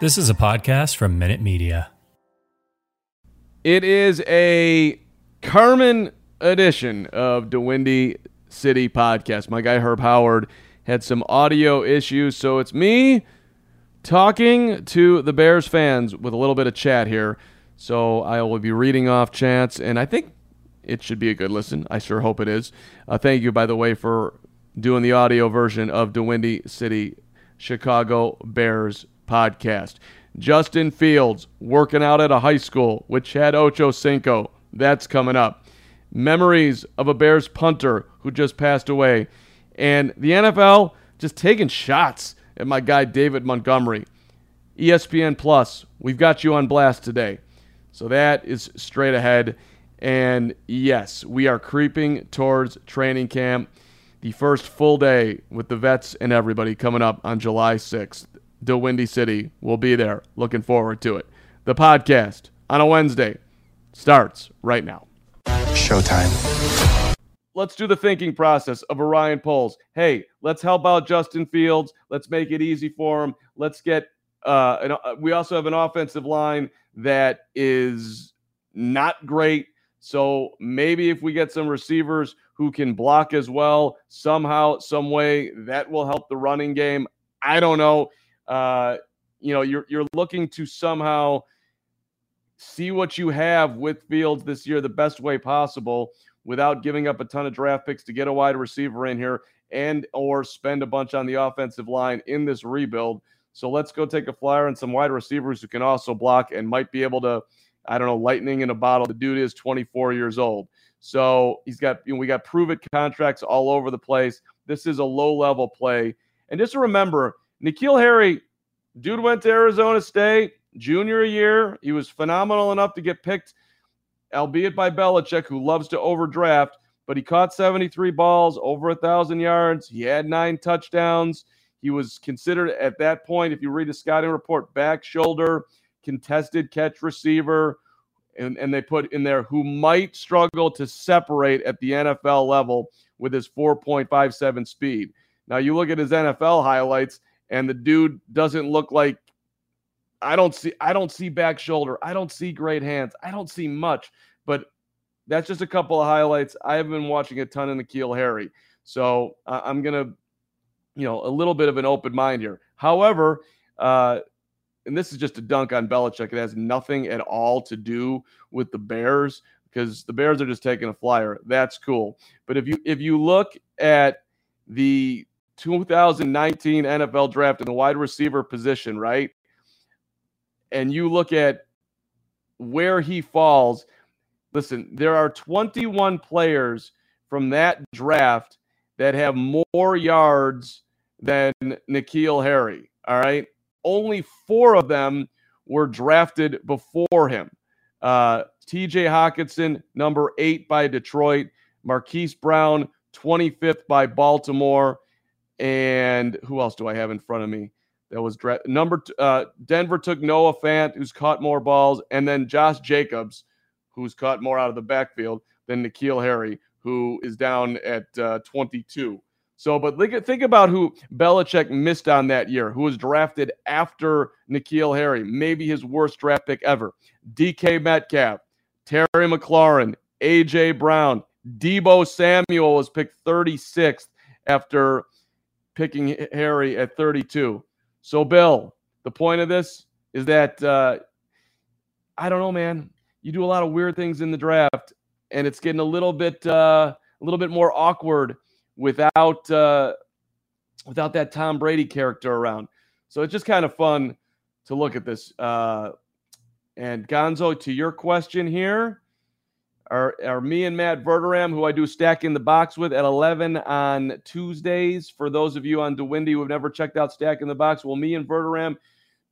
This is a podcast from Minute Media. It is a Carmen edition of the Windy City podcast. My guy Herb Howard had some audio issues, so it's me talking to the Bears fans with a little bit of chat here. So I will be reading off chats, and I think it should be a good listen. I sure hope it is. Uh, thank you, by the way, for doing the audio version of the Windy City Chicago Bears podcast. Justin Fields working out at a high school with Chad Ochocinco. That's coming up. Memories of a Bears punter who just passed away. And the NFL just taking shots at my guy David Montgomery. ESPN Plus, we've got you on blast today. So that is straight ahead. And yes, we are creeping towards training camp. The first full day with the vets and everybody coming up on July 6th. The Windy City will be there. Looking forward to it. The podcast on a Wednesday starts right now. Showtime. Let's do the thinking process of Ryan Poles. Hey, let's help out Justin Fields. Let's make it easy for him. Let's get. Uh, an, uh, we also have an offensive line that is not great. So maybe if we get some receivers who can block as well, somehow, some way, that will help the running game. I don't know. Uh, you know, you're you're looking to somehow see what you have with Fields this year the best way possible without giving up a ton of draft picks to get a wide receiver in here and or spend a bunch on the offensive line in this rebuild. So let's go take a flyer on some wide receivers who can also block and might be able to, I don't know, lightning in a bottle. The dude is 24 years old. So he's got, you know, we got prove it contracts all over the place. This is a low level play. And just remember, N'Keal Harry, dude went to Arizona State, junior year. He was phenomenal enough to get picked, albeit by Belichick, who loves to overdraft. But he caught 73 balls, over a thousand yards. He had nine touchdowns. He was considered at that point, if you read the scouting report, back shoulder, contested catch receiver, and, and they put in there who might struggle to separate at the NFL level with his 4.57 speed. Now you look at his NFL highlights, and the dude doesn't look like I don't see I don't see back shoulder. I don't see great hands. I don't see much, but that's just a couple of highlights. I have been watching a ton of N'Keal Harry, so I'm gonna, you know, a little bit of an open mind here. However, uh, and this is just a dunk on Belichick. It has nothing at all to do with the Bears because the Bears are just taking a flyer. That's cool. But if you if you look at the 2019 NFL draft in the wide receiver position, right? And you look at where he falls. Listen, there are 21 players from that draft that have more yards than N'Keal Harry. All right. Only four of them were drafted before him. Uh, TJ Hockenson, number eight by Detroit. Marquise Brown, 25th by Baltimore. And who else do I have in front of me? that was dra- number t- uh, Denver took Noah Fant, who's caught more balls, and then Josh Jacobs, who's caught more out of the backfield than N'Keal Harry, who is down at uh, 22. So, but think about who Belichick missed on that year, who was drafted after N'Keal Harry, maybe his worst draft pick ever. DK Metcalf, Terry McLaurin, AJ Brown, Deebo Samuel was picked 36th after picking Harry at 32. So, Bill, the point of this is that uh, I don't know, man. You do a lot of weird things in the draft, and it's getting a little bit uh, a little bit more awkward without uh, without that Tom Brady character around. So it's just kind of fun to look at this. Uh, and Gonzo, to your question here, are, are me and Matt Verderame, who I do Stack in the Box with at 11 on Tuesdays. For those of you on DeWindy who have never checked out Stack in the Box, will me and Verderame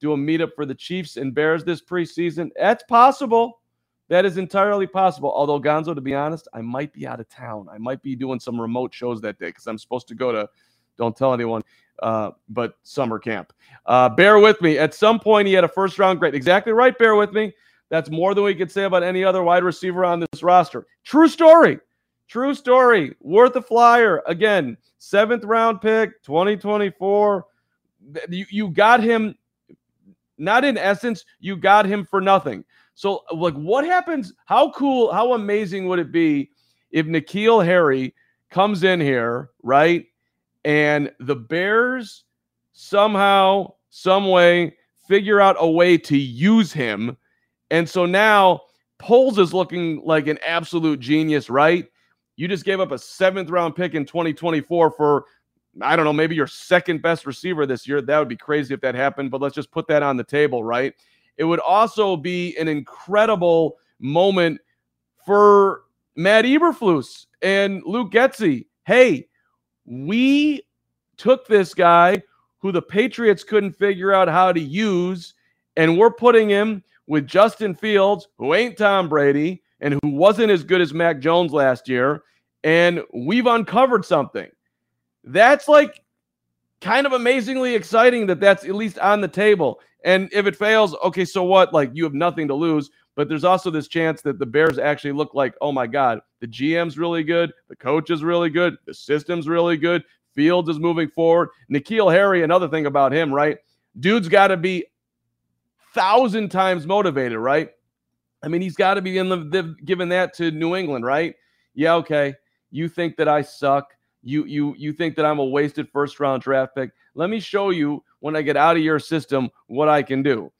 do a meetup for the Chiefs and Bears this preseason? That's possible. That is entirely possible. Although, Gonzo, to be honest, I might be out of town. I might be doing some remote shows that day because I'm supposed to go to, don't tell anyone, uh, but summer camp. Uh, bear with me. At some point, he had a first round grade. Exactly right. Bear with me. That's more than we could say about any other wide receiver on this roster. True story. True story. Worth a flyer. Again, seventh round pick, 2024. You, you got him, not in essence, you got him for nothing. So, like, what happens? How cool, how amazing would it be if N'Keal Harry comes in here, right? And the Bears somehow, some way, figure out a way to use him. And so now Poles is looking like an absolute genius, right? You just gave up a seventh round pick in 2024 for, I don't know, maybe your second best receiver this year. That would be crazy if that happened, but let's just put that on the table, right? It would also be an incredible moment for Matt Eberflus and Luke Getsy. Hey, we took this guy who the Patriots couldn't figure out how to use, and we're putting him with Justin Fields, who ain't Tom Brady and who wasn't as good as Mac Jones last year, and we've uncovered something. That's like kind of amazingly exciting that that's at least on the table. And if it fails, okay, so what? Like you have nothing to lose. But there's also this chance that the Bears actually look like, oh my God, the GM's really good, the coach is really good, the system's really good, Fields is moving forward. N'Keal Harry, another thing about him, right? Dude's got to be thousand times motivated, right? I mean, he's got to be in the giving that to New England, right? Yeah, okay. You think that I suck. You you you think that I'm a wasted first round draft pick. Let me show you when I get out of your system what I can do.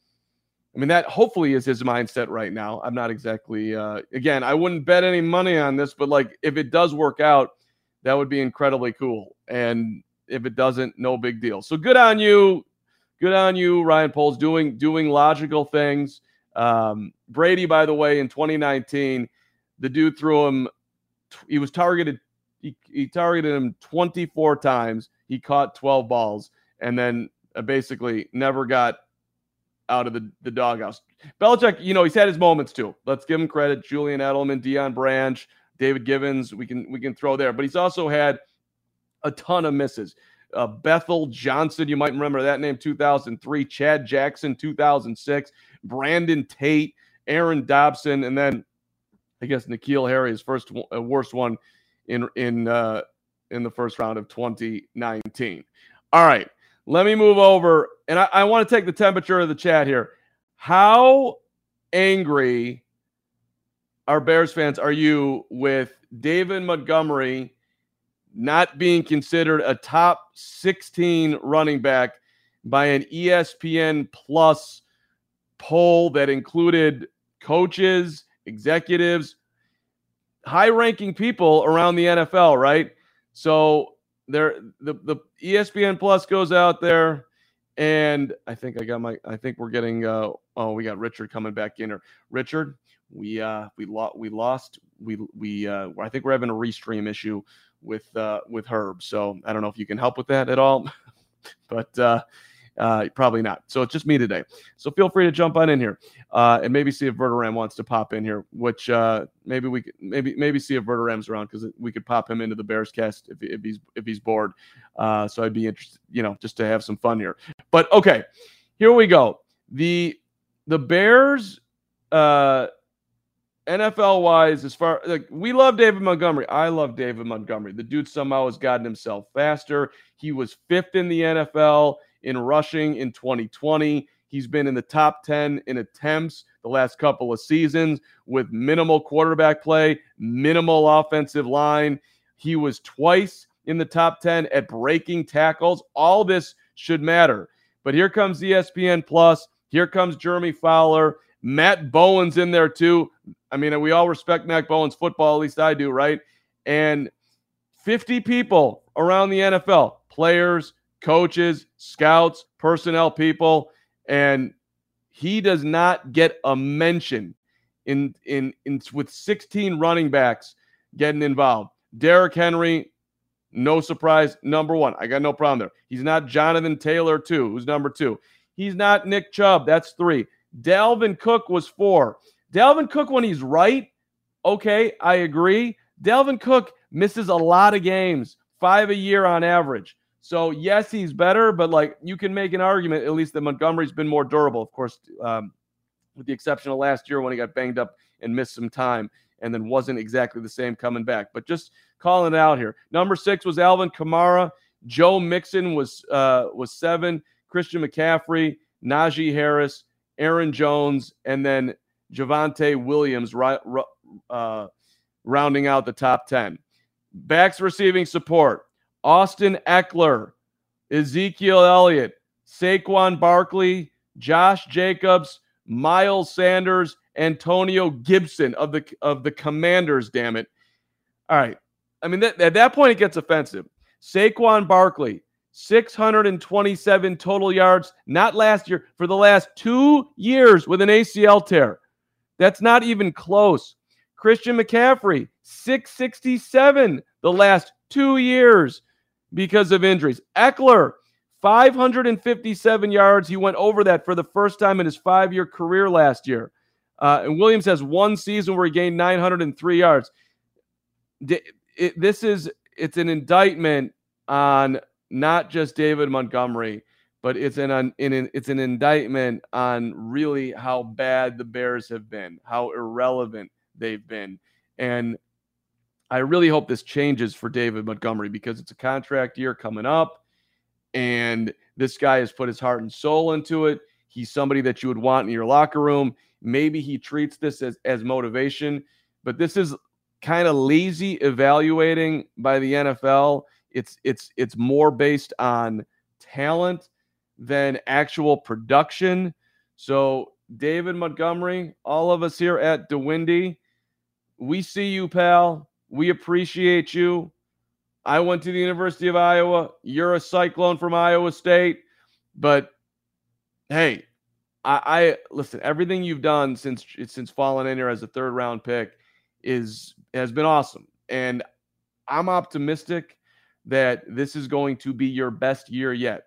I mean, that hopefully is his mindset right now. I'm not exactly, uh, again, I wouldn't bet any money on this, but like if it does work out, that would be incredibly cool. And if it doesn't, no big deal. So good on you. Good on you, Ryan Poles, doing doing logical things. Um, Brady, by the way, in 2019, the dude threw him. He was targeted. He, he targeted him 24 times. He caught 12 balls, and then uh, basically never got out of the, the doghouse. Belichick, you know, he's had his moments too. Let's give him credit. Julian Edelman, Deion Branch, David Givens, we can we can throw there. But he's also had a ton of misses. Uh, Bethel Johnson, you might remember that name, 2003. Chad Jackson, 2006. Brandon Tate, Aaron Dobson, and then I guess N'Keal Harry, his first uh, worst one in in uh, in the first round of 2019. All right, let me move over, and I, I want to take the temperature of the chat here. How angry are Bears fans are you with David Montgomery not being considered a top 16 running back by an ESPN Plus poll that included coaches, executives, high ranking people around the NFL, right? So there the, the ESPN Plus goes out there and I think I got my I think we're getting uh oh we got Richard coming back in or Richard we uh we lost we lost we we uh I think we're having a restream issue with uh with Herb so I don't know if you can help with that at all but uh Uh, probably not. So it's just me today. So feel free to jump on in here uh, and maybe see if Verderame wants to pop in here. Which uh, maybe we could maybe maybe see if Verderame's around because we could pop him into the Bears cast if, if he's if he's bored. Uh, so I'd be interested, you know, just to have some fun here. But okay, here we go. The the Bears. Uh, NFL wise, as far like we love David Montgomery. I love David Montgomery. The dude somehow has gotten himself faster. He was fifth in the NFL in rushing in 2020. He's been in the top 10 in attempts the last couple of seasons with minimal quarterback play, minimal offensive line. He was twice in the top 10 at breaking tackles. All this should matter. But here comes ESPN Plus. Here comes Jeremy Fowler. Matt Bowen's in there too. I mean, we all respect Matt Bowen's football, at least I do, right? And 50 people around the NFL, players, coaches, scouts, personnel people, and he does not get a mention in in, in with 16 running backs getting involved. Derrick Henry, no surprise, number one. I got no problem there. He's not Jonathan Taylor, too, who's number two. He's not Nick Chubb, that's three. Dalvin Cook was four. Dalvin Cook, when he's right, okay, I agree. Dalvin Cook misses a lot of games, five a year on average. So, yes, he's better, but like you can make an argument, at least that Montgomery's been more durable, of course, um, with the exception of last year when he got banged up and missed some time and then wasn't exactly the same coming back. But just calling it out here. Number six was Alvin Kamara. Joe Mixon was uh, was seven. Christian McCaffrey, Najee Harris, Aaron Jones, and then Javonte Williams uh, rounding out the top 10. Backs receiving support Austin Ekeler, Ezekiel Elliott, Saquon Barkley, Josh Jacobs, Miles Sanders, Antonio Gibson of the of the Commanders. Damn it! All right, I mean at that point it gets offensive. Saquon Barkley, 627 total yards, not last year, for the last two years with an ACL tear. That's not even close. Christian McCaffrey, 667 the last two years because of injuries. Ekeler, 557 yards. He went over that for the first time in his five year career last year. Uh, and Williams has one season where he gained 903 yards. This is it's an indictment on not just David Montgomery, but it's an, an, it's an indictment on really how bad the Bears have been, how irrelevant they've been, and I really hope this changes for David Montgomery because it's a contract year coming up, and this guy has put his heart and soul into it. He's somebody that you would want in your locker room. Maybe he treats this as, as motivation, but this is kind of lazy evaluating by the NFL it's it's it's more based on talent than actual production. So David Montgomery, all of us here at DeWindy, we see you, pal. We appreciate you. I went to the University of Iowa. You're a cyclone from Iowa State. But hey, I, I listen, everything you've done since since falling in here as a third round pick is has been awesome. And I'm optimistic that this is going to be your best year yet.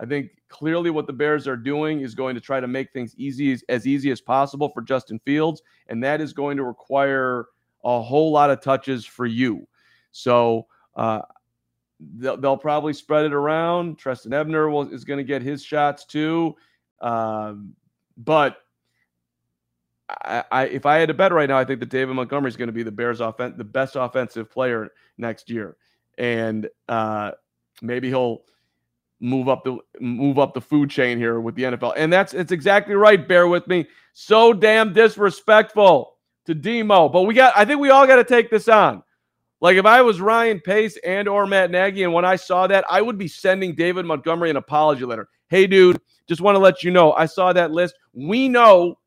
I think clearly what the Bears are doing is going to try to make things easy as, as easy as possible for Justin Fields, and that is going to require a whole lot of touches for you. So uh, they'll, they'll, probably spread it around. Trestan Ebner will, is going to get his shots too, um, but I, I, if I had to bet right now, I think that David Montgomery is going to be the Bears' offense, the best offensive player next year and uh, maybe he'll move up the move up the food chain here with the NFL. And that's it's exactly right. Bear with me. So damn disrespectful to Demo, but we got. I think we all got to take this on. Like if I was Ryan Pace and or Matt Nagy, and when I saw that, I would be sending David Montgomery an apology letter. Hey, dude, just want to let you know I saw that list. We know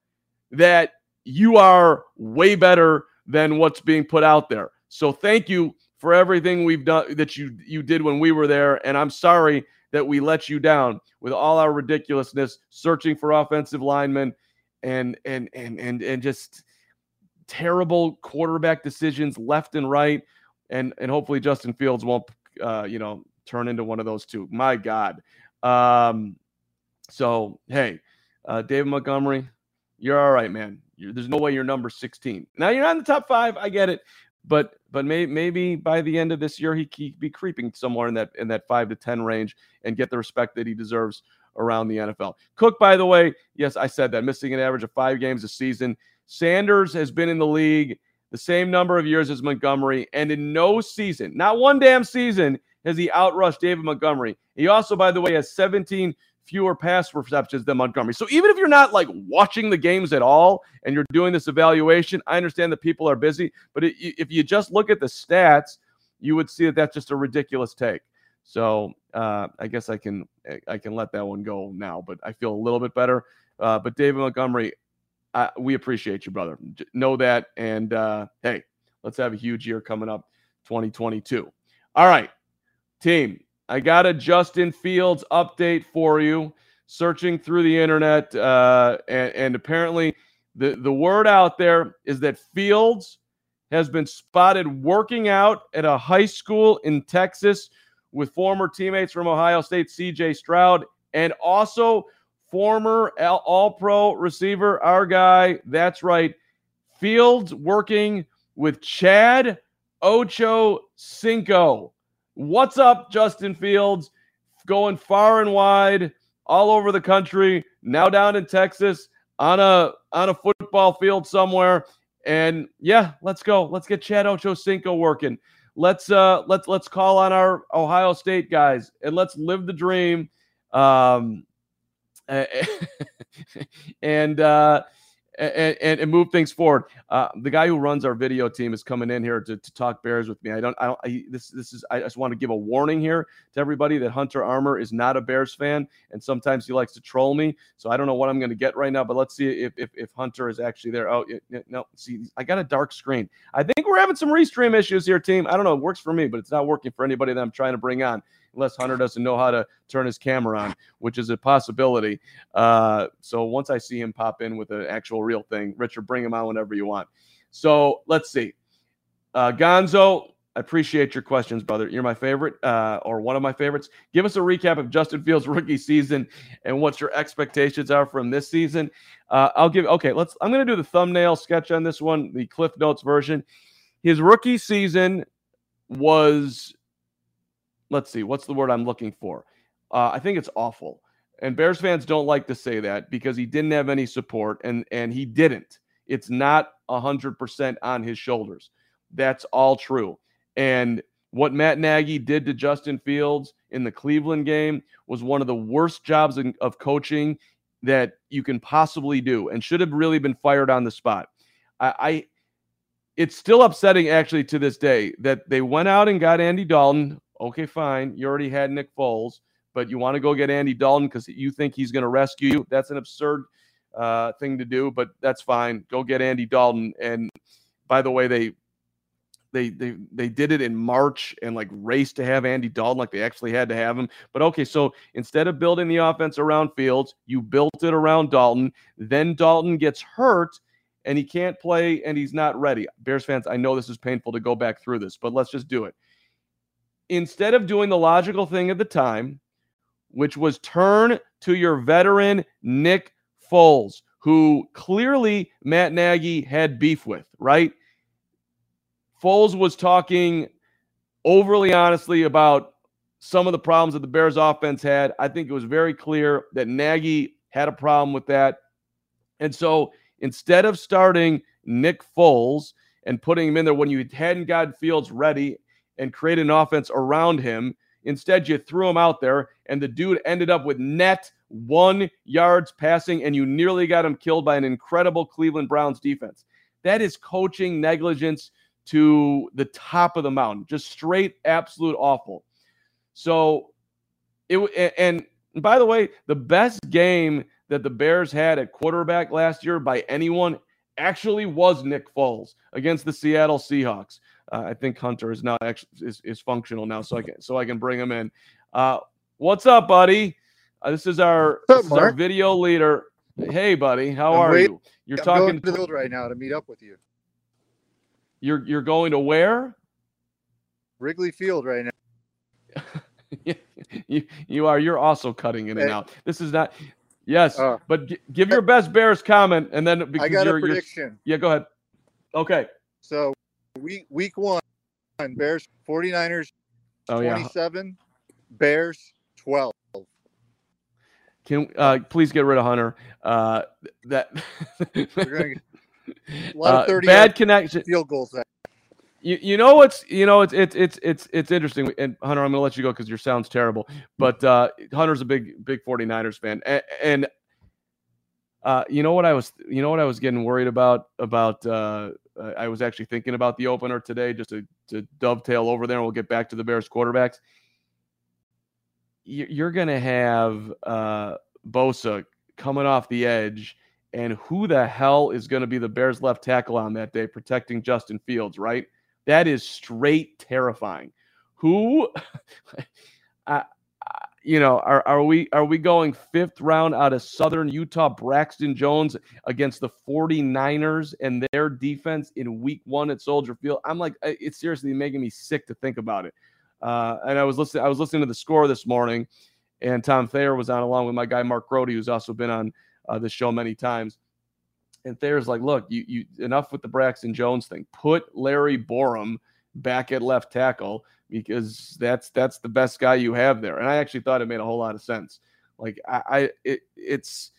that you are way better than what's being put out there. So thank you for everything we've done that you you did when we were there and I'm sorry that we let you down with all our ridiculousness searching for offensive linemen and and and and and just terrible quarterback decisions left and right and and hopefully Justin Fields won't uh, you know turn into one of those two. My god. Um So, hey, uh, David Montgomery, you're all right, man. You're, there's no way you're number 16. Now you're not in the top five. I get it, but but may, maybe by the end of this year he could be creeping somewhere in that in that five to ten range and get the respect that he deserves around the NFL. Cook, by the way, yes, I said that missing an average of five games a season. Sanders has been in the league the same number of years as Montgomery, and in no season, not one damn season, has he outrushed David Montgomery. He also, by the way, has 17 fewer pass receptions than Montgomery. So even if you're not like watching the games at all and you're doing this evaluation, I understand that people are busy, but it, if you just look at the stats, you would see that that's just a ridiculous take. So uh, I guess I can I can let that one go now, but I feel a little bit better. Uh, but David Montgomery, I, we appreciate you, brother. know that, and uh, hey, let's have a huge year coming up, 2022. All right, team. I got a Justin Fields update for you. Searching through the internet, uh, and, and apparently, the the word out there is that Fields has been spotted working out at a high school in Texas with former teammates from Ohio State, CJ Stroud, and also former All Pro receiver, our guy. That's right. Fields working with Chad Ocho Cinco. What's up, Justin Fields? Going far and wide all over the country, now down in Texas on a on a football field somewhere. And yeah, let's go. Let's get Chad Ochocinco working. Let's uh let's let's call on our Ohio State guys and let's live the dream. Um and uh and, and, and move things forward. Uh, the guy who runs our video team is coming in here to, to talk Bears with me. I don't, I don't, I, this, this is, I just want to give a warning here to everybody that Hunter Armour is not a Bears fan, and sometimes he likes to troll me. So I don't know what I'm going to get right now, but let's see if, if, if Hunter is actually there. Oh, no, see, I got a dark screen. I think we're having some restream issues here, team. I don't know. It works for me, but it's not working for anybody that I'm trying to bring on unless Hunter doesn't know how to turn his camera on, which is a possibility. Uh, so once I see him pop in with an actual real thing, Richard, bring him on whenever you want. So let's see. Uh, Gonzo, I appreciate your questions, brother. You're my favorite, uh, or one of my favorites. Give us a recap of Justin Fields' rookie season and what your expectations are from this season. Uh, I'll give. Okay, let's. I'm going to do the thumbnail sketch on this one, the Cliff Notes version. His rookie season was let's see, what's the word I'm looking for? Uh, I think it's awful. And Bears fans don't like to say that because he didn't have any support, and and he didn't. It's not hundred percent on his shoulders. That's all true. And what Matt Nagy did to Justin Fields in the Cleveland game was one of the worst jobs of coaching that you can possibly do, and should have really been fired on the spot. I, I it's still upsetting actually to this day that they went out and got Andy Dalton, Okay, fine. You already had Nick Foles, but you want to go get Andy Dalton because you think he's going to rescue you. That's an absurd uh, thing to do, but that's fine. Go get Andy Dalton. And by the way, they they they they did it in March and like raced to have Andy Dalton, like they actually had to have him. But okay, so instead of building the offense around Fields, you built it around Dalton. Then Dalton gets hurt and he can't play and he's not ready. Bears fans, I know this is painful to go back through this, but let's just do it instead of doing the logical thing at the time, which was turn to your veteran Nick Foles, who clearly Matt Nagy had beef with, right? Foles was talking overly honestly about some of the problems that the Bears offense had. I think it was very clear that Nagy had a problem with that. And so instead of starting Nick Foles and putting him in there when you hadn't got Fields ready and create an offense around him. Instead, you threw him out there, and the dude ended up with net one yards passing, and you nearly got him killed by an incredible Cleveland Browns defense. That is coaching negligence to the top of the mountain, just straight, absolute awful. So, it and by the way, the best game that the Bears had at quarterback last year by anyone actually was Nick Foles against the Seattle Seahawks. Uh, I think Hunter is now actually is, is functional now, so I can so I can bring him in. Uh, what's up, buddy? Uh, this is our up, this is our video leader. Hey, buddy, how I'm are waiting. you? You're I'm talking going to the field right now to meet up with you. You're you're going to where? Wrigley Field right now. you, you are. You're also cutting in and out. This is not. Yes, Uh, but g- give your best Bears comment, and then because I got a prediction. yeah, go ahead. Okay. So week week one, Bears 49ers Oh yeah. 27, Bears 12. Can uh, please get rid of Hunter? Uh, that We're gonna get a lot Uh, of 30 bad connection. field goals. There. You, you know what's you know it's it's it's it's it's interesting and Hunter I'm gonna let you go because your sound's terrible but uh, Hunter's a big big 49ers fan and, and uh, you know what I was you know what I was getting worried about about uh, I was actually thinking about the opener today just to to dovetail over there and we'll get back to the Bears quarterbacks You- you're gonna have uh, Bosa coming off the edge and who the hell is going to be the Bears left tackle on that day protecting Justin Fields, right? That is straight terrifying. Who, you know, are, are we are we going fifth round out of Southern Utah, Braxton Jones against the 49ers and their defense in week one at Soldier Field? I'm like, it's seriously making me sick to think about it. Uh, and I was listening, I was listening to the score this morning, and Tom Thayer was on along with my guy Mark Grote, who's also been on uh, this show many times. And Thayer's like, look, you you enough with the Braxton Jones thing. Put Larry Borom back at left tackle because that's that's the best guy you have there. And I actually thought it made a whole lot of sense. Like I, I it it's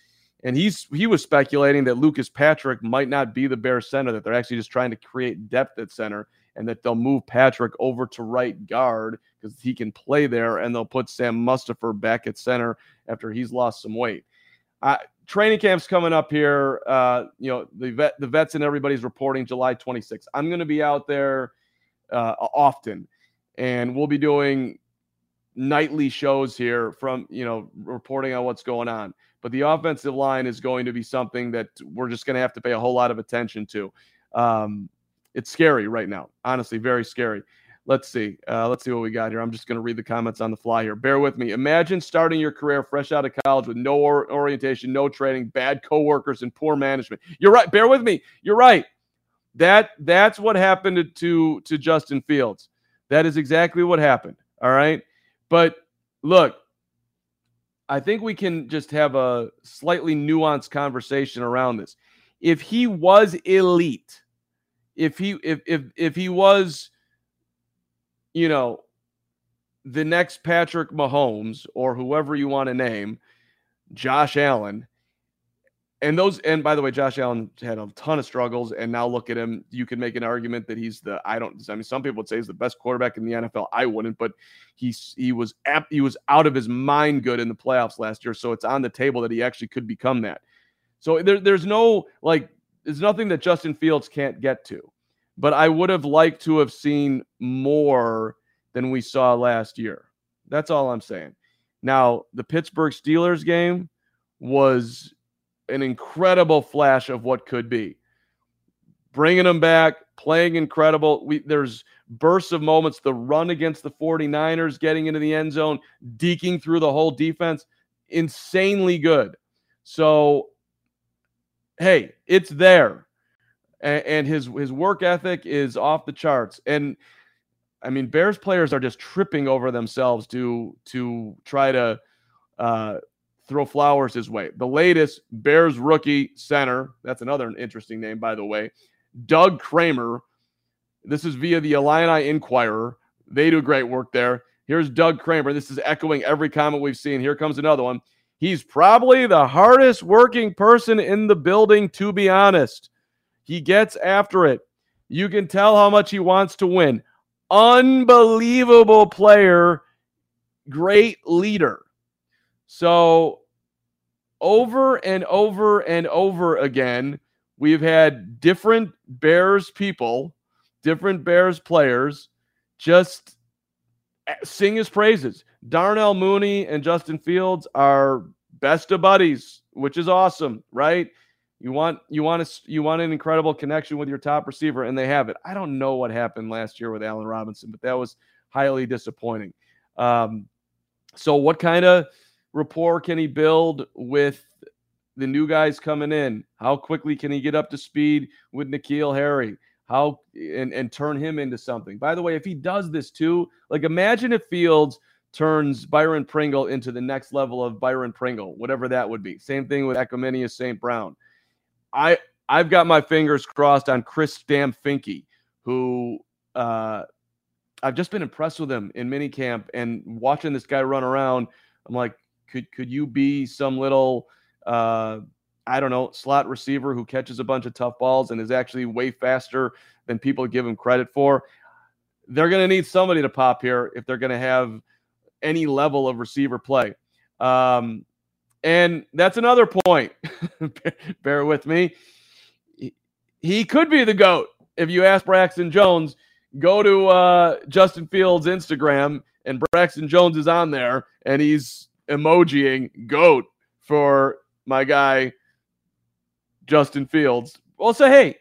and he's he was speculating that Lucas Patrick might not be the Bears center, that they're actually just trying to create depth at center and that they'll move Patrick over to right guard because he can play there, and they'll put Sam Mustipher back at center after he's lost some weight. Training camp's coming up here. Uh, you know, the vet, the vets and everybody's reporting July 26th. I'm going to be out there uh, often, and we'll be doing nightly shows here from you know reporting on what's going on. But the offensive line is going to be something that we're just going to have to pay a whole lot of attention to. Um, it's scary right now, honestly, very scary. Let's see. Uh, let's see what we got here. I'm just going to read the comments on the fly here. Bear with me. Imagine starting your career fresh out of college with no or- orientation, no training, bad coworkers, and poor management. You're right. Bear with me. You're right. That that's what happened to to Justin Fields. That is exactly what happened. All right. But look, I think we can just have a slightly nuanced conversation around this. If he was elite, if he if if if he was you know the next Patrick Mahomes or whoever you want to name, Josh Allen, and those and by the way, Josh Allen had a ton of struggles, and now look at him. You can make an argument that he's the I don't. I mean, some people would say he's the best quarterback in the NFL. I wouldn't, but he's he was ap- he was out of his mind good in the playoffs last year. So it's on the table that he actually could become that. So there, there's no like there's nothing that Justin Fields can't get to, but I would have liked to have seen more than we saw last year. That's all I'm saying. Now the Pittsburgh Steelers game was an incredible flash of what could be. Bringing them back, playing incredible. We there's bursts of moments. The run against the 49ers, getting into the end zone, deking through the whole defense, insanely good. So, hey, it's there, and, and his his work ethic is off the charts. And I mean, Bears players are just tripping over themselves to to try to uh, throw flowers his way. The latest Bears rookie center, that's another interesting name, by the way, Doug Kramer. This is via the Illini Inquirer. They do great work there. Here's Doug Kramer. This is echoing every comment we've seen. Here comes another one. He's probably the hardest working person in the building, to be honest. He gets after it. You can tell how much he wants to win. Unbelievable player, great leader. So, over and over and over again, we've had different Bears people, different Bears players just sing his praises. Darnell Mooney and Justin Fields are best of buddies, which is awesome, right? You want you want a, you want an incredible connection with your top receiver, and they have it. I don't know what happened last year with Allen Robinson, but that was highly disappointing. Um, so, what kind of rapport can he build with the new guys coming in? How quickly can he get up to speed with N'Keal Harry? How and, and turn him into something? By the way, if he does this too, like imagine if Fields turns Byron Pringle into the next level of Byron Pringle, whatever that would be. Same thing with Equanimeous St. Brown. I I've got my fingers crossed on Chris Stam Finke, who uh, I've just been impressed with him in minicamp and watching this guy run around. I'm like, could could you be some little uh, I don't know slot receiver who catches a bunch of tough balls and is actually way faster than people give him credit for? They're going to need somebody to pop here if they're going to have any level of receiver play. Um, and that's another point. Bear with me. He could be the GOAT. If you ask Braxton Jones, go to uh, Justin Fields' Instagram, and Braxton Jones is on there, and he's emojiing GOAT for my guy, Justin Fields. Well, say, hey,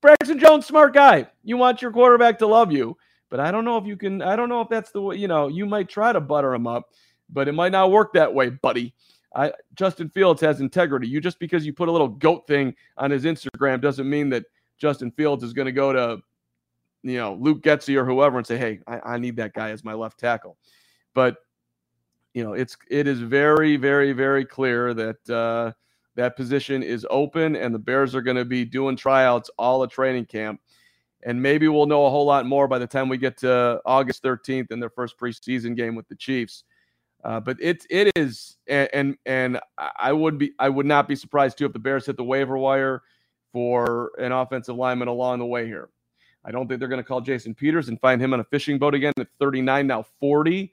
Braxton Jones, smart guy. You want your quarterback to love you. But I don't know if you can. I don't know if that's the way. You know, you might try to butter him up, but it might not work that way, buddy. I, Justin Fields has integrity. You just because you put a little goat thing on his Instagram doesn't mean that Justin Fields is going to go to, you know, Luke Getsy or whoever and say, "Hey, I, I need that guy as my left tackle." But you know, it's it is very, very, very clear that uh, that position is open, and the Bears are going to be doing tryouts all at training camp and maybe we'll know a whole lot more by the time we get to August 13th in their first preseason game with the Chiefs. Uh, but it it is, and, and and I would be I would not be surprised too if the Bears hit the waiver wire for an offensive lineman along the way here. I don't think they're going to call Jason Peters and find him on a fishing boat again at 39 now 40,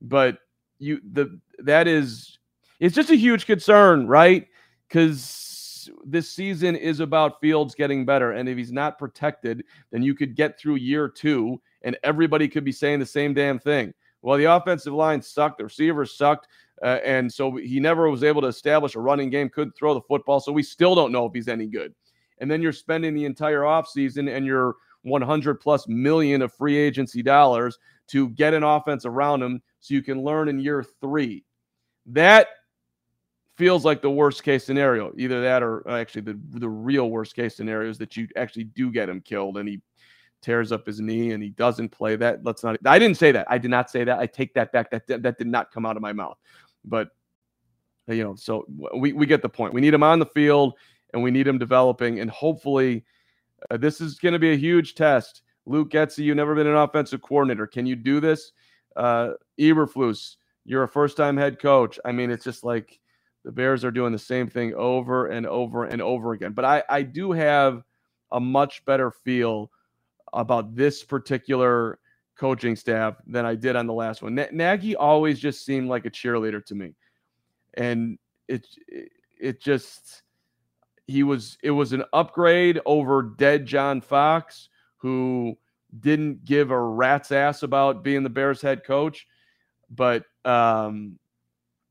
but you the that is it's just a huge concern, right? Because this season is about Fields getting better. And if he's not protected, then you could get through year two and everybody could be saying the same damn thing. Well, the offensive line sucked, the receivers sucked. Uh, and so he never was able to establish a running game, couldn't throw the football. So we still don't know if he's any good. And then you're spending the entire offseason and your 100 plus million of free agency dollars to get an offense around him so you can learn in year three. That feels like the worst case scenario. Either that or uh, actually the the real worst case scenario is that you actually do get him killed and he tears up his knee and he doesn't play that. Let's not I didn't say that. I did not say that. I take that back. That that did not come out of my mouth. But you know, so we we get the point. We need him on the field and we need him developing and hopefully uh, this is going to be a huge test. Luke Getsy, you've never been an offensive coordinator. Can you do this? Uh Eberflus, you're a first time head coach. I mean, it's just like the Bears are doing the same thing over and over and over again. But I, I do have a much better feel about this particular coaching staff than I did on the last one. N- Nagy always just seemed like a cheerleader to me. And it it just he was it was an upgrade over dead John Fox who didn't give a rat's ass about being the Bears head coach but um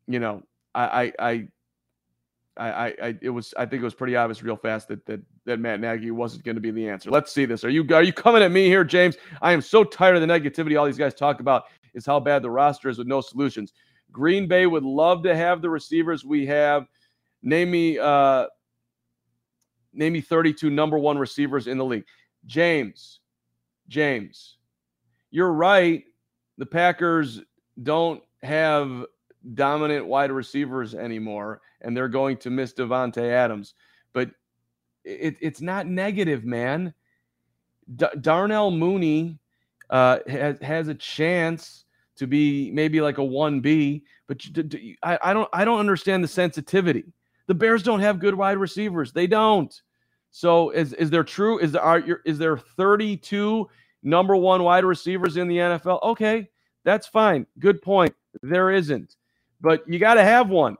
you know I, I, I, I, I it was, I think it was pretty obvious real fast that that that Matt Nagy wasn't going to be the answer. Let's see this. Are you are you coming at me here, James? I am so tired of the negativity all these guys talk about is how bad the roster is with no solutions. Green Bay would love to have the receivers we have. Name me, uh, name me 32 number one receivers in the league. James, James, you're right. The Packers don't have dominant wide receivers anymore, and they're going to miss Davante Adams. But it, it's not negative, man. D- Darnell Mooney uh, has has a chance to be maybe like a 1B, but I, I don't I don't understand the sensitivity. The Bears don't have good wide receivers. They don't. So is is there true? Is there are is there 32 number one wide receivers in the NFL? Okay, that's fine. Good point. There isn't but you got to have one.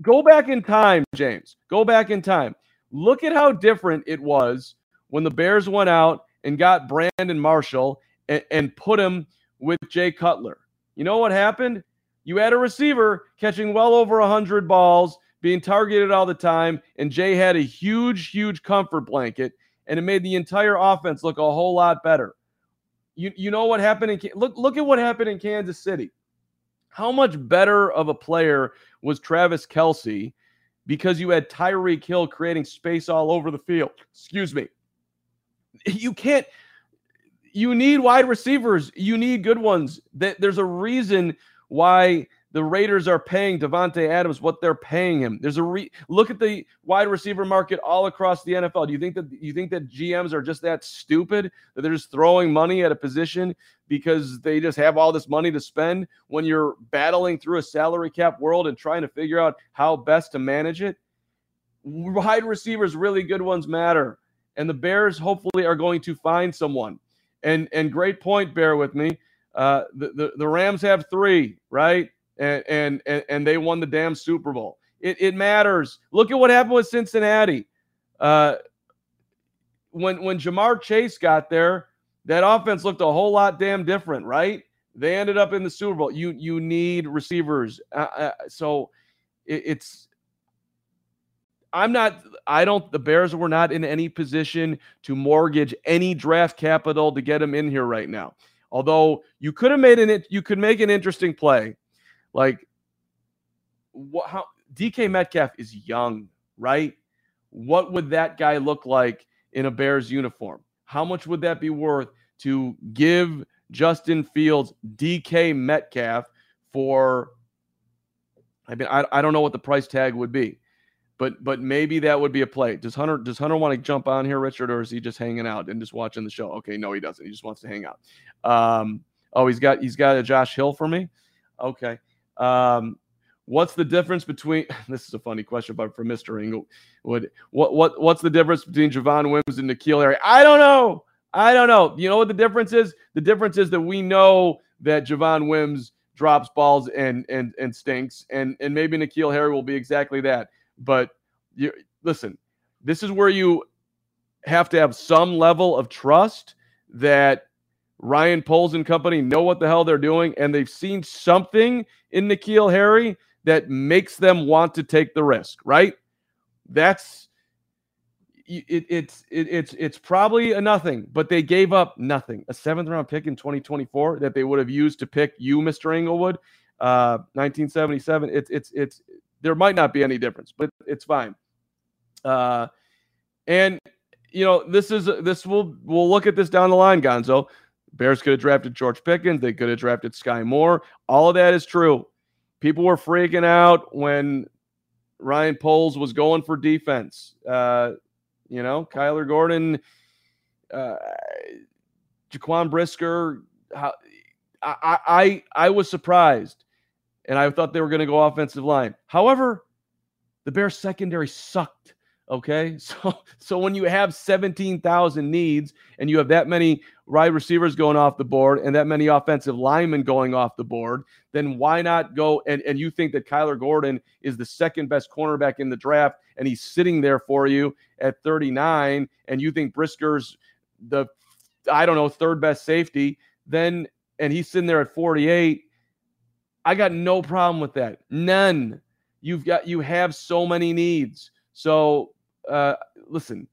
Go back in time, James. Go back in time. Look at how different it was when the Bears went out and got Brandon Marshall and, and put him with Jay Cutler. You know what happened? You had a receiver catching well over 100 balls, being targeted all the time, and Jay had a huge, huge comfort blanket, and it made the entire offense look a whole lot better. You, you know what happened in look look at what happened in Kansas City. How much better of a player was Travis Kelce because you had Tyreek Hill creating space all over the field? Excuse me. You can't. You need wide receivers. You need good ones. That There's a reason why the Raiders are paying Davante Adams what they're paying him. There's a re- look at the wide receiver market all across the NFL. Do you think that you think that GMs are just that stupid that they're just throwing money at a position because they just have all this money to spend when you're battling through a salary cap world and trying to figure out how best to manage it? Wide receivers, really good ones matter. And the Bears hopefully are going to find someone. And and great point, bear with me. Uh, the, the, the Rams have three, right? And and and they won the damn Super Bowl. It, it matters. Look at what happened with Cincinnati. Uh, when when Ja'Marr Chase got there, that offense looked a whole lot damn different, right? They ended up in the Super Bowl. You you need receivers, uh, uh, so it, it's. I'm not. I don't. The Bears were not in any position to mortgage any draft capital to get him in here right now. Although you could have made an you could make an interesting play like, what? How DK Metcalf is young, right? What would that guy look like in a Bears uniform? How much would that be worth to give Justin Fields DK Metcalf for? I mean, I, I don't know what the price tag would be, but but maybe that would be a play. Does Hunter does Hunter want to jump on here, Richard, or is he just hanging out and just watching the show? Okay, no, he doesn't. He just wants to hang out. Um, oh, he's got he's got a Josh Hill for me. Okay. Um, what's the difference between this is a funny question, but for Mr. Inglewood, what what what's the difference between Javon Wims and N'Keal Harry? I don't know. I don't know. You know what the difference is? The difference is that we know that Javon Wims drops balls and and and stinks, and and maybe N'Keal Harry will be exactly that. But you listen, this is where you have to have some level of trust that Ryan Poles and company know what the hell they're doing, and they've seen something in N'Keal Harry that makes them want to take the risk, right? That's it, it's it, it's it's probably a nothing, but they gave up nothing. A seventh round pick in 2024 that they would have used to pick you, Mr. Inglewood, uh, 1977. It's it's it's there might not be any difference, but it's fine. Uh, and you know this is this will we'll look at this down the line, Gonzo. Bears could have drafted George Pickens. They could have drafted Skyy Moore. All of that is true. People were freaking out when Ryan Poles was going for defense. Uh, you know, Kyler Gordon, uh, Jaquan Brisker. How, I, I I was surprised, and I thought they were going to go offensive line. However, the Bears secondary sucked. Okay. So so when you have 17,000 needs and you have that many wide receivers going off the board and that many offensive linemen going off the board, then why not go and, and you think that Kyler Gordon is the second best cornerback in the draft and he's sitting there for you at 39 and you think Brisker's the I don't know, third best safety, then and he's sitting there at 48. I got no problem with that. None. You've got you have so many needs. So uh, listen,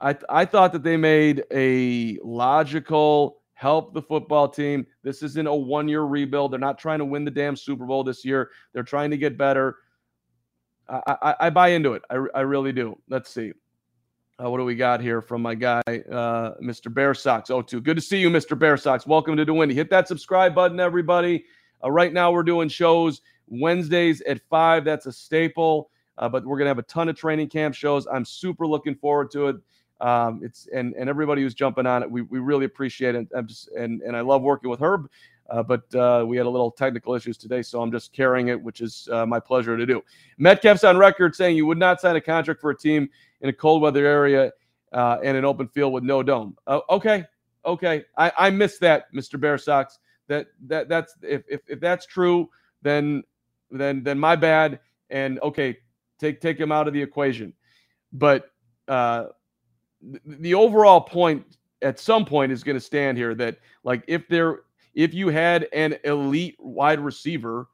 I I thought that they made a logical help the football team. This isn't a one year rebuild. They're not trying to win the damn Super Bowl this year. They're trying to get better. I, I, I buy into it. I, I really do. Let's see. Uh, what do we got here from my guy, uh, Mr. Bear Sox? Oh, two. Good to see you, Mr. Bear Sox. Welcome to the Windy. Hit that subscribe button, everybody. Uh, right now, we're doing shows Wednesdays at five. That's a staple. Uh, but we're gonna have a ton of training camp shows. I'm super looking forward to it. Um, it's and and everybody who's jumping on it, we, we really appreciate it. I'm just and and I love working with Herb. Uh, but uh, we had a little technical issues today, so I'm just carrying it, which is uh, my pleasure to do. Metcalf's on record saying you would not sign a contract for a team in a cold weather area uh, and an open field with no dome. Uh, okay, okay, I, I missed that, Mr. Bear Sox. That that that's if, if if that's true, then then then my bad. And okay, Take take him out of the equation. But uh, the overall point at some point is going to stand here that like if there if you had an elite wide receiver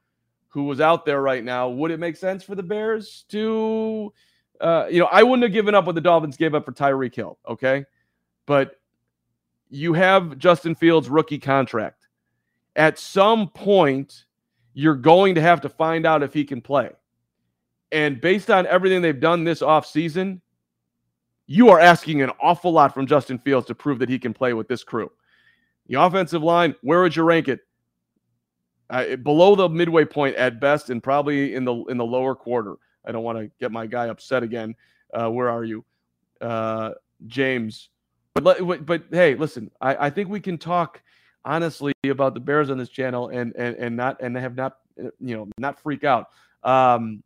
who was out there right now, would it make sense for the Bears to uh, you know, I wouldn't have given up what the Dolphins gave up for Tyreek Hill, okay? But you have Justin Fields' rookie contract. At some point, you're going to have to find out if he can play. And based on everything they've done this offseason, you are asking an awful lot from Justin Fields to prove that he can play with this crew. The offensive line, where would you rank it? I, below the midway point at best, and probably in the in the lower quarter. I don't want to get my guy upset again. Uh, where are you, uh, James? But, but but hey, listen, I, I think we can talk honestly about the Bears on this channel and and and not and have not uh, you know not freak out. Um,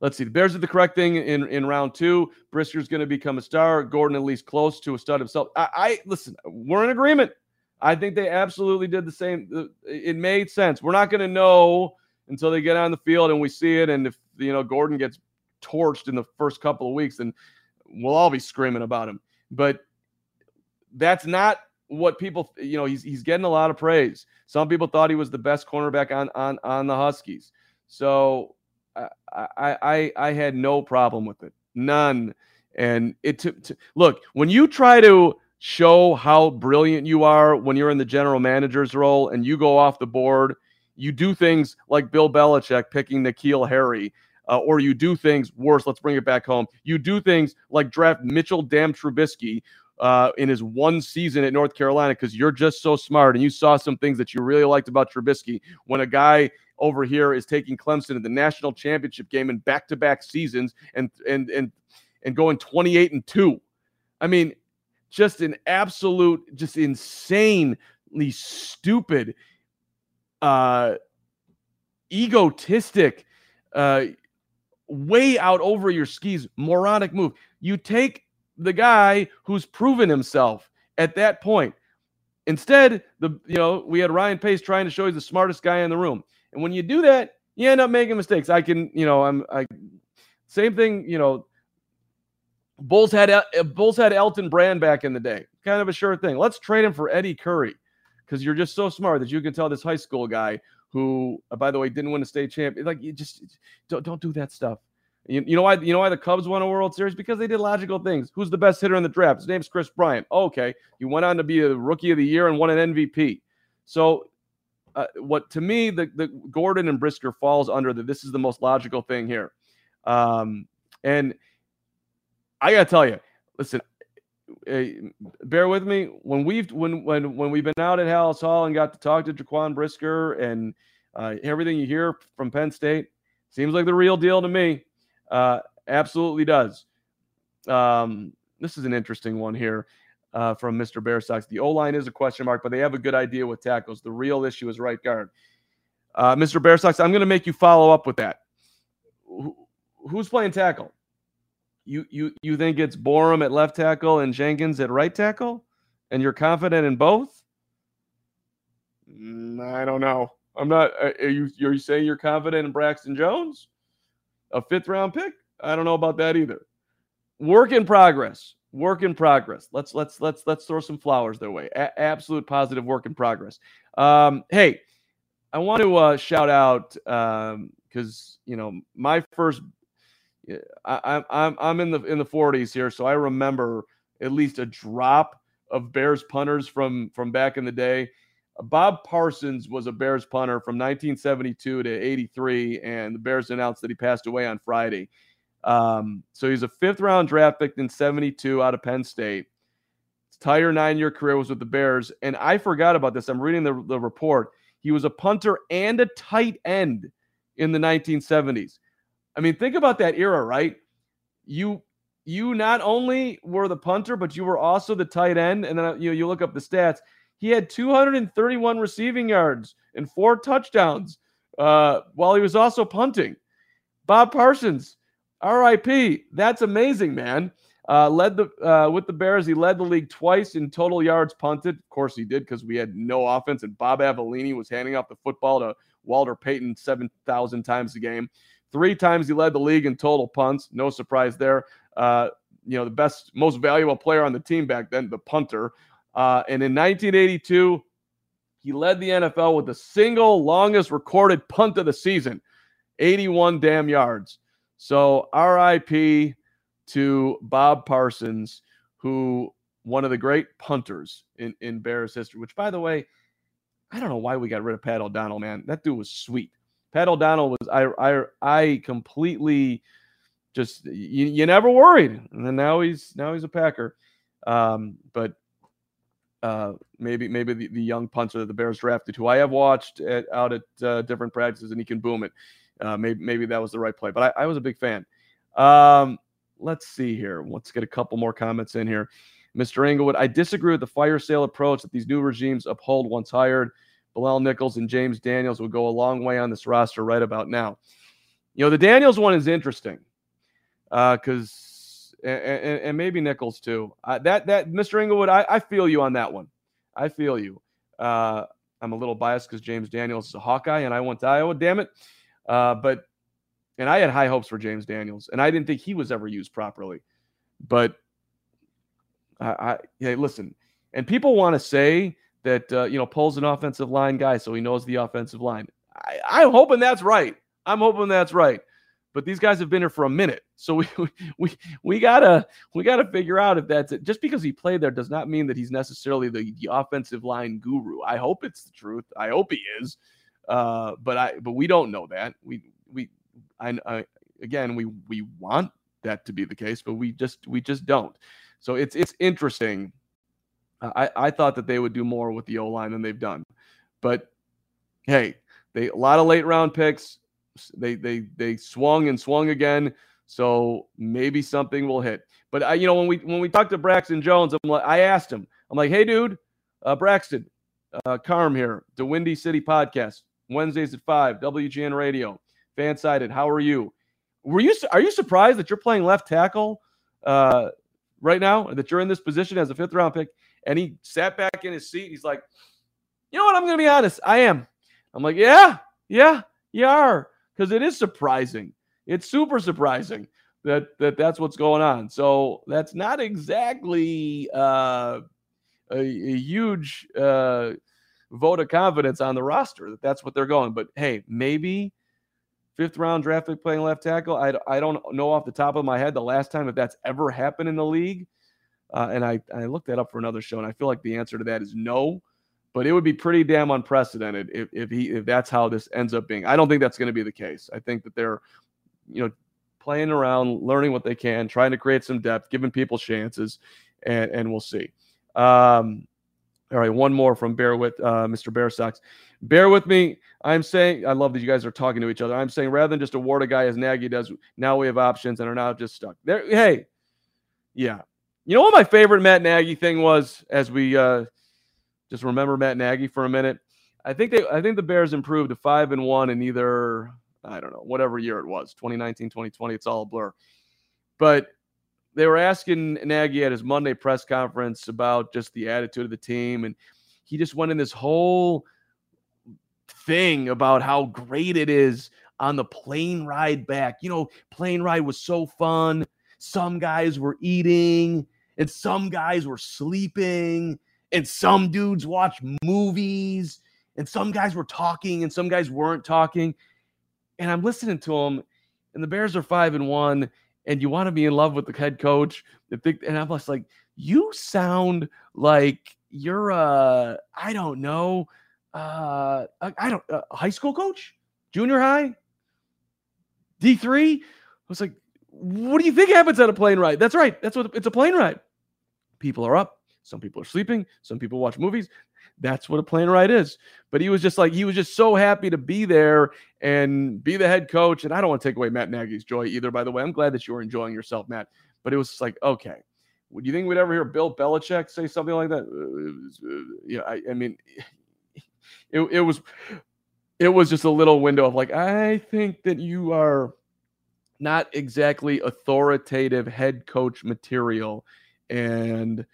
let's see. The Bears did the correct thing in in round two. Brisker's going to become a star. Gordon at least close to a stud himself. I, I listen. We're in agreement. I think they absolutely did the same. It made sense. We're not going to know until they get on the field and we see it. And if you know Gordon gets torched in the first couple of weeks, then we'll all be screaming about him. But that's not what people. You know, he's he's getting a lot of praise. Some people thought he was the best cornerback on on on the Huskies. So I I I had no problem with it, none. And it took. Look, when you try to show how brilliant you are when you're in the general manager's role and you go off the board. You do things like Bill Belichick picking N'Keal Harry, uh, or you do things worse. Let's bring it back home. You do things like draft Mitchell Dam Trubisky uh, in his one season at North Carolina because you're just so smart and you saw some things that you really liked about Trubisky when a guy over here is taking Clemson to the national championship game in back-to-back seasons and and and and going 28 and 2. I mean, just an absolute, just insanely stupid, uh, egotistic, uh, way out over your skis, moronic move. You take the guy who's proven himself at that point. Instead, the you know we had Ryan Pace trying to show he's the smartest guy in the room, and when you do that, you end up making mistakes. I can you know I'm I same thing you know Bulls had uh, Bulls had Elton Brand back in the day. Kind of a sure thing. Let's trade him for Eddie Curry because you're just so smart that you can tell this high school guy who, uh, by the way, didn't win a state champ. Like you just don't don't do that stuff. You, you know why? You know why the Cubs won a World Series because they did logical things. Who's the best hitter in the draft? His name's Kris Bryant. Oh, okay, he went on to be a Rookie of the Year and won an MVP. So, uh, what to me, the the Gordon and Brisker falls under that. This is the most logical thing here, um, and I gotta tell you, listen, uh, bear with me. When we've when when when we've been out at Halas Hall and got to talk to Jaquan Brisker and uh, everything you hear from Penn State seems like the real deal to me. Uh, absolutely does. Um, this is an interesting one here uh, from Mr. Bear Sox. The O line is a question mark, but they have a good idea with tackles. The real issue is right guard. Uh, Mr. Bear Sox, I'm going to make you follow up with that. who's playing tackle? you you you think it's Borom at left tackle and Jenkins at right tackle, and you're confident in both? Mm, I don't know. I'm not. Uh, are you are you saying you're confident in Braxton Jones, a fifth round pick? I don't know about that either. Work in progress. Work in progress. Let's let's let's let's throw some flowers their way. A- absolute positive work in progress. Um, hey, I want to uh, shout out because um, you know my first I, I'm I'm in the in the 40s here, so I remember at least a drop of Bears punters from from back in the day. Bob Parsons was a Bears punter from 1972 to 83, and the Bears announced that he passed away on Friday. Um, so he's a fifth round draft pick in 72 out of Penn State. His entire nine year career was with the Bears. And I forgot about this. I'm reading the, the report. He was a punter and a tight end in the 1970s. I mean, think about that era, right? You you not only were the punter, but you were also the tight end. And then you know, you look up the stats. He had 231 receiving yards and four touchdowns uh, while he was also punting. Bob Parsons, RIP. That's amazing, man. Uh, led the uh, with the Bears. He led the league twice in total yards punted. Of course, he did because we had no offense, and Bob Avellini was handing off the football to Walter Payton seven thousand times a game. Three times he led the league in total punts. No surprise there. Uh, you know, the best, most valuable player on the team back then, the punter. Uh, and in 1982, he led the NFL with the single longest recorded punt of the season 81 damn yards. So, RIP to Bob Parsons, who one of the great punters in, in Bears history, which, by the way, I don't know why we got rid of Pat O'Donnell, man. That dude was sweet. Pat O'Donnell was I I I completely just you, you never worried, and then now he's now he's a Packer. Um, but uh, maybe maybe the, the young punter that the Bears drafted, who I have watched at, out at uh, different practices, and he can boom it. Uh, maybe maybe that was the right play, but I, I was a big fan. Um, let's see here. Let's get a couple more comments in here. Mr. Englewood, I disagree with the fire sale approach that these new regimes uphold once hired. Bilal Nichols and James Daniels would go a long way on this roster right about now. You know, the Daniels one is interesting because, uh, and, and, maybe Nichols too. Uh, that that Mr. Englewood, I, I, feel you on that one. I feel you. Uh, I'm a little biased because James Daniels is a Hawkeye and I went to Iowa. Damn it. Uh, but and I had high hopes for James Daniels, and I didn't think he was ever used properly. But I, I hey, listen, and people want to say that uh, you know Poles an offensive line guy, so he knows the offensive line. I, I'm hoping that's right. I'm hoping that's right. But these guys have been here for a minute, so we we we gotta we gotta figure out if that's it. Just because he played there does not mean that he's necessarily the, the offensive line guru. I hope it's the truth. I hope he is. Uh, but I but we don't know that. We we I, I again we we want that to be the case, but we just we just don't. So it's it's interesting. I I thought that they would do more with the O line than they've done, but hey, they a lot of late round picks. They they they swung and swung again. So maybe something will hit. But I, you know, when we when we talked to Braxton Jones, I'm like, I asked him, I'm like, hey, dude, uh, Braxton, uh, Carm here, the Windy City Podcast, Wednesdays at five, WGN Radio, Fansided. How are you? Were you are you surprised that you're playing left tackle uh, right now? That you're in this position as a fifth round pick? And he sat back in his seat. He's like, you know what? I'm going to be honest. I am. I'm like, yeah, yeah, you are, because it is surprising. It's super surprising that that that's what's going on. So that's not exactly uh, a, a, huge uh, vote of confidence on the roster that that's what they're going. But hey, maybe fifth round draft pick playing left tackle. I, I don't know off the top of my head the last time that that's ever happened in the league. Uh, and I, I looked that up for another show, and I feel like the answer to that is no. But it would be pretty damn unprecedented if, if he if that's how this ends up being. I don't think that's going to be the case. I think that they're, you know, playing around, learning what they can, trying to create some depth, giving people chances, and and we'll see. Um, all right, one more from Bear with uh, Mr. Bear Sox. Bear with me. I'm saying I love that you guys are talking to each other. I'm saying rather than just award a guy as Nagy does, now we have options and are now just stuck. There, hey, yeah. You know what my favorite Matt Nagy thing was as we uh, just remember Matt Nagy for a minute. I think they I think the Bears improved to five and one in either I don't know whatever year it was 2019 2020 it's all a blur, but they were asking Nagy at his Monday press conference about just the attitude of the team, and he just went in this whole thing about how great it is on the plane ride back. You know, plane ride was so fun. Some guys were eating, and some guys were sleeping, and some dudes watched movies, and some guys were talking, and some guys weren't talking. And I'm listening to them, and the Bears are five and one, and you want to be in love with the head coach. And I'm just like, you sound like you're uh I don't know, uh I don't uh, high school coach, junior high, D three. I was like, what do you think happens at a plane ride? That's right. That's what it's a plane ride. People are up. Some people are sleeping. Some people watch movies. That's what a plane ride is. But he was just like, he was just so happy to be there and be the head coach. And I don't want to take away Matt Nagy's joy either, by the way. I'm glad that you were enjoying yourself, Matt. But it was like, okay, would you think we'd ever hear Bill Belichick say something like that? Uh, uh, yeah, I, I mean, it, it was it was just a little window of like, I think that you are not exactly authoritative head coach material. And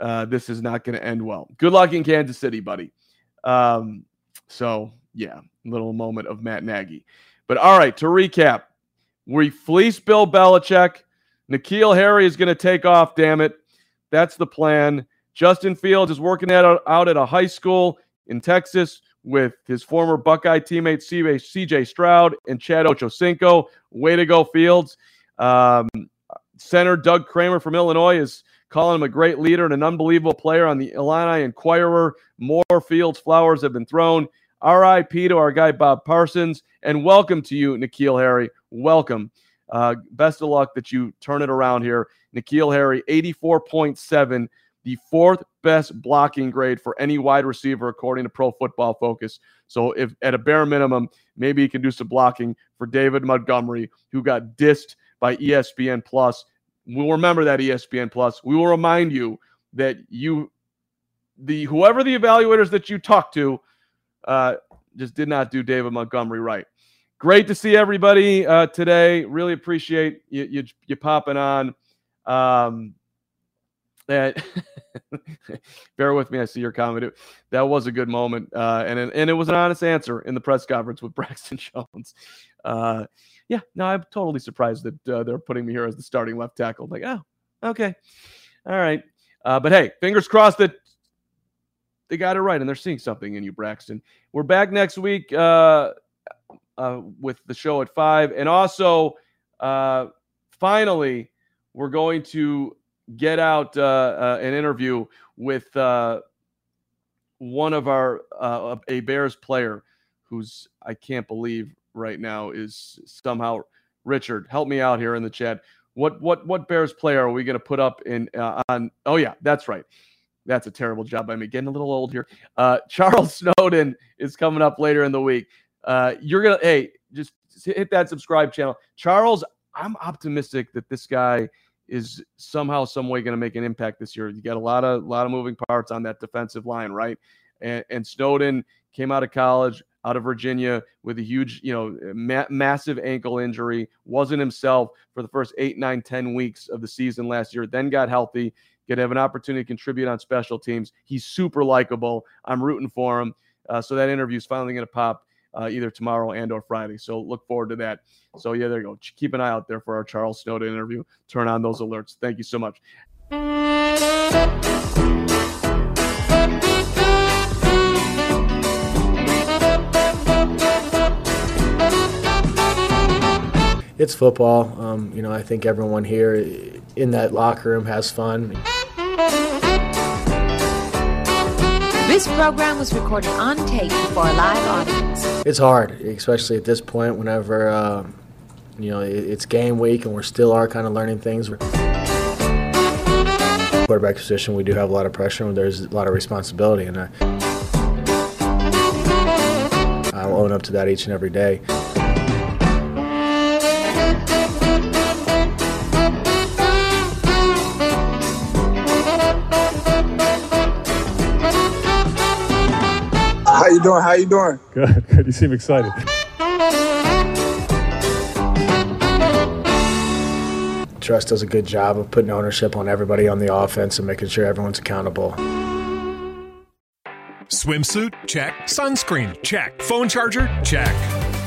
uh, this is not going to end well. Good luck in Kansas City, buddy. Um, so, yeah, little moment of Matt Nagy. But all right, to recap, we fleece Bill Belichick. N'Keal Harry is going to take off, damn it. That's the plan. Justin Fields is working out, out at a high school in Texas with his former Buckeye teammate CJ Stroud and Chad Ochocinco. Way to go, Fields. Um, center Doug Kramer from Illinois is calling him a great leader and an unbelievable player on the Illini Inquirer. More Fields flowers have been thrown. RIP to our guy Bob Parsons, and welcome to you, N'Keal Harry. Welcome. Uh, best of luck that you turn it around here. N'Keal Harry, 84.7 the fourth best blocking grade for any wide receiver, according to Pro Football Focus. So, if at a bare minimum, maybe he can do some blocking for David Montgomery, who got dissed by ESPN Plus. We'll remember that ESPN Plus. We will remind you that you, the whoever the evaluators that you talked to, uh, just did not do David Montgomery right. Great to see everybody uh, today. Really appreciate you, you, you popping on. Um, that bear with me. I see your comment. that was a good moment, uh, and and it was an honest answer in the press conference with Braxton Jones. Uh, yeah, no, I'm totally surprised that uh, they're putting me here as the starting left tackle. Like, oh, okay, all right. Uh, but hey, fingers crossed that they got it right and they're seeing something in you, Braxton. We're back next week uh, uh, with the show at five, and also finally, we're going to get out uh, uh, an interview with uh, one of our uh, a Bears player who's I can't believe right now is somehow Richard. Help me out here in the chat. What what what Bears player are we going to put up in uh, on? Oh yeah, that's right. That's a terrible job by me. Getting a little old here. Uh, Charles Snowden is coming up later in the week. Uh, you're gonna hey just hit that subscribe channel. Charles, I'm optimistic that this guy is somehow, some way going to make an impact this year. You got a lot of lot of moving parts on that defensive line, right? And, and Snowden came out of college, out of Virginia, with a huge, you know, ma- massive ankle injury. Wasn't himself for the first eight, nine, ten weeks of the season last year. Then got healthy. Could have an opportunity to contribute on special teams. He's super likable. I'm rooting for him. Uh, so that interview is finally going to pop uh, either tomorrow and or Friday. So look forward to that. So yeah, there you go. Keep an eye out there for our Charles Snowden interview. Turn on those alerts. Thank you so much. It's football. Um, you know, I think everyone here in that locker room has fun. This program was recorded on tape for a live audience. It's hard, especially at this point, whenever uh, you know it's game week and we're still are kind of learning things. Quarterback position, we do have a lot of pressure and there's a lot of responsibility, and I, I'll own up to that each and every day. You doing? How you doing? Good. Good. You seem excited. Trust does a good job of putting ownership on everybody on the offense and making sure everyone's accountable. Swimsuit? Check. Sunscreen? Check. Phone charger? Check.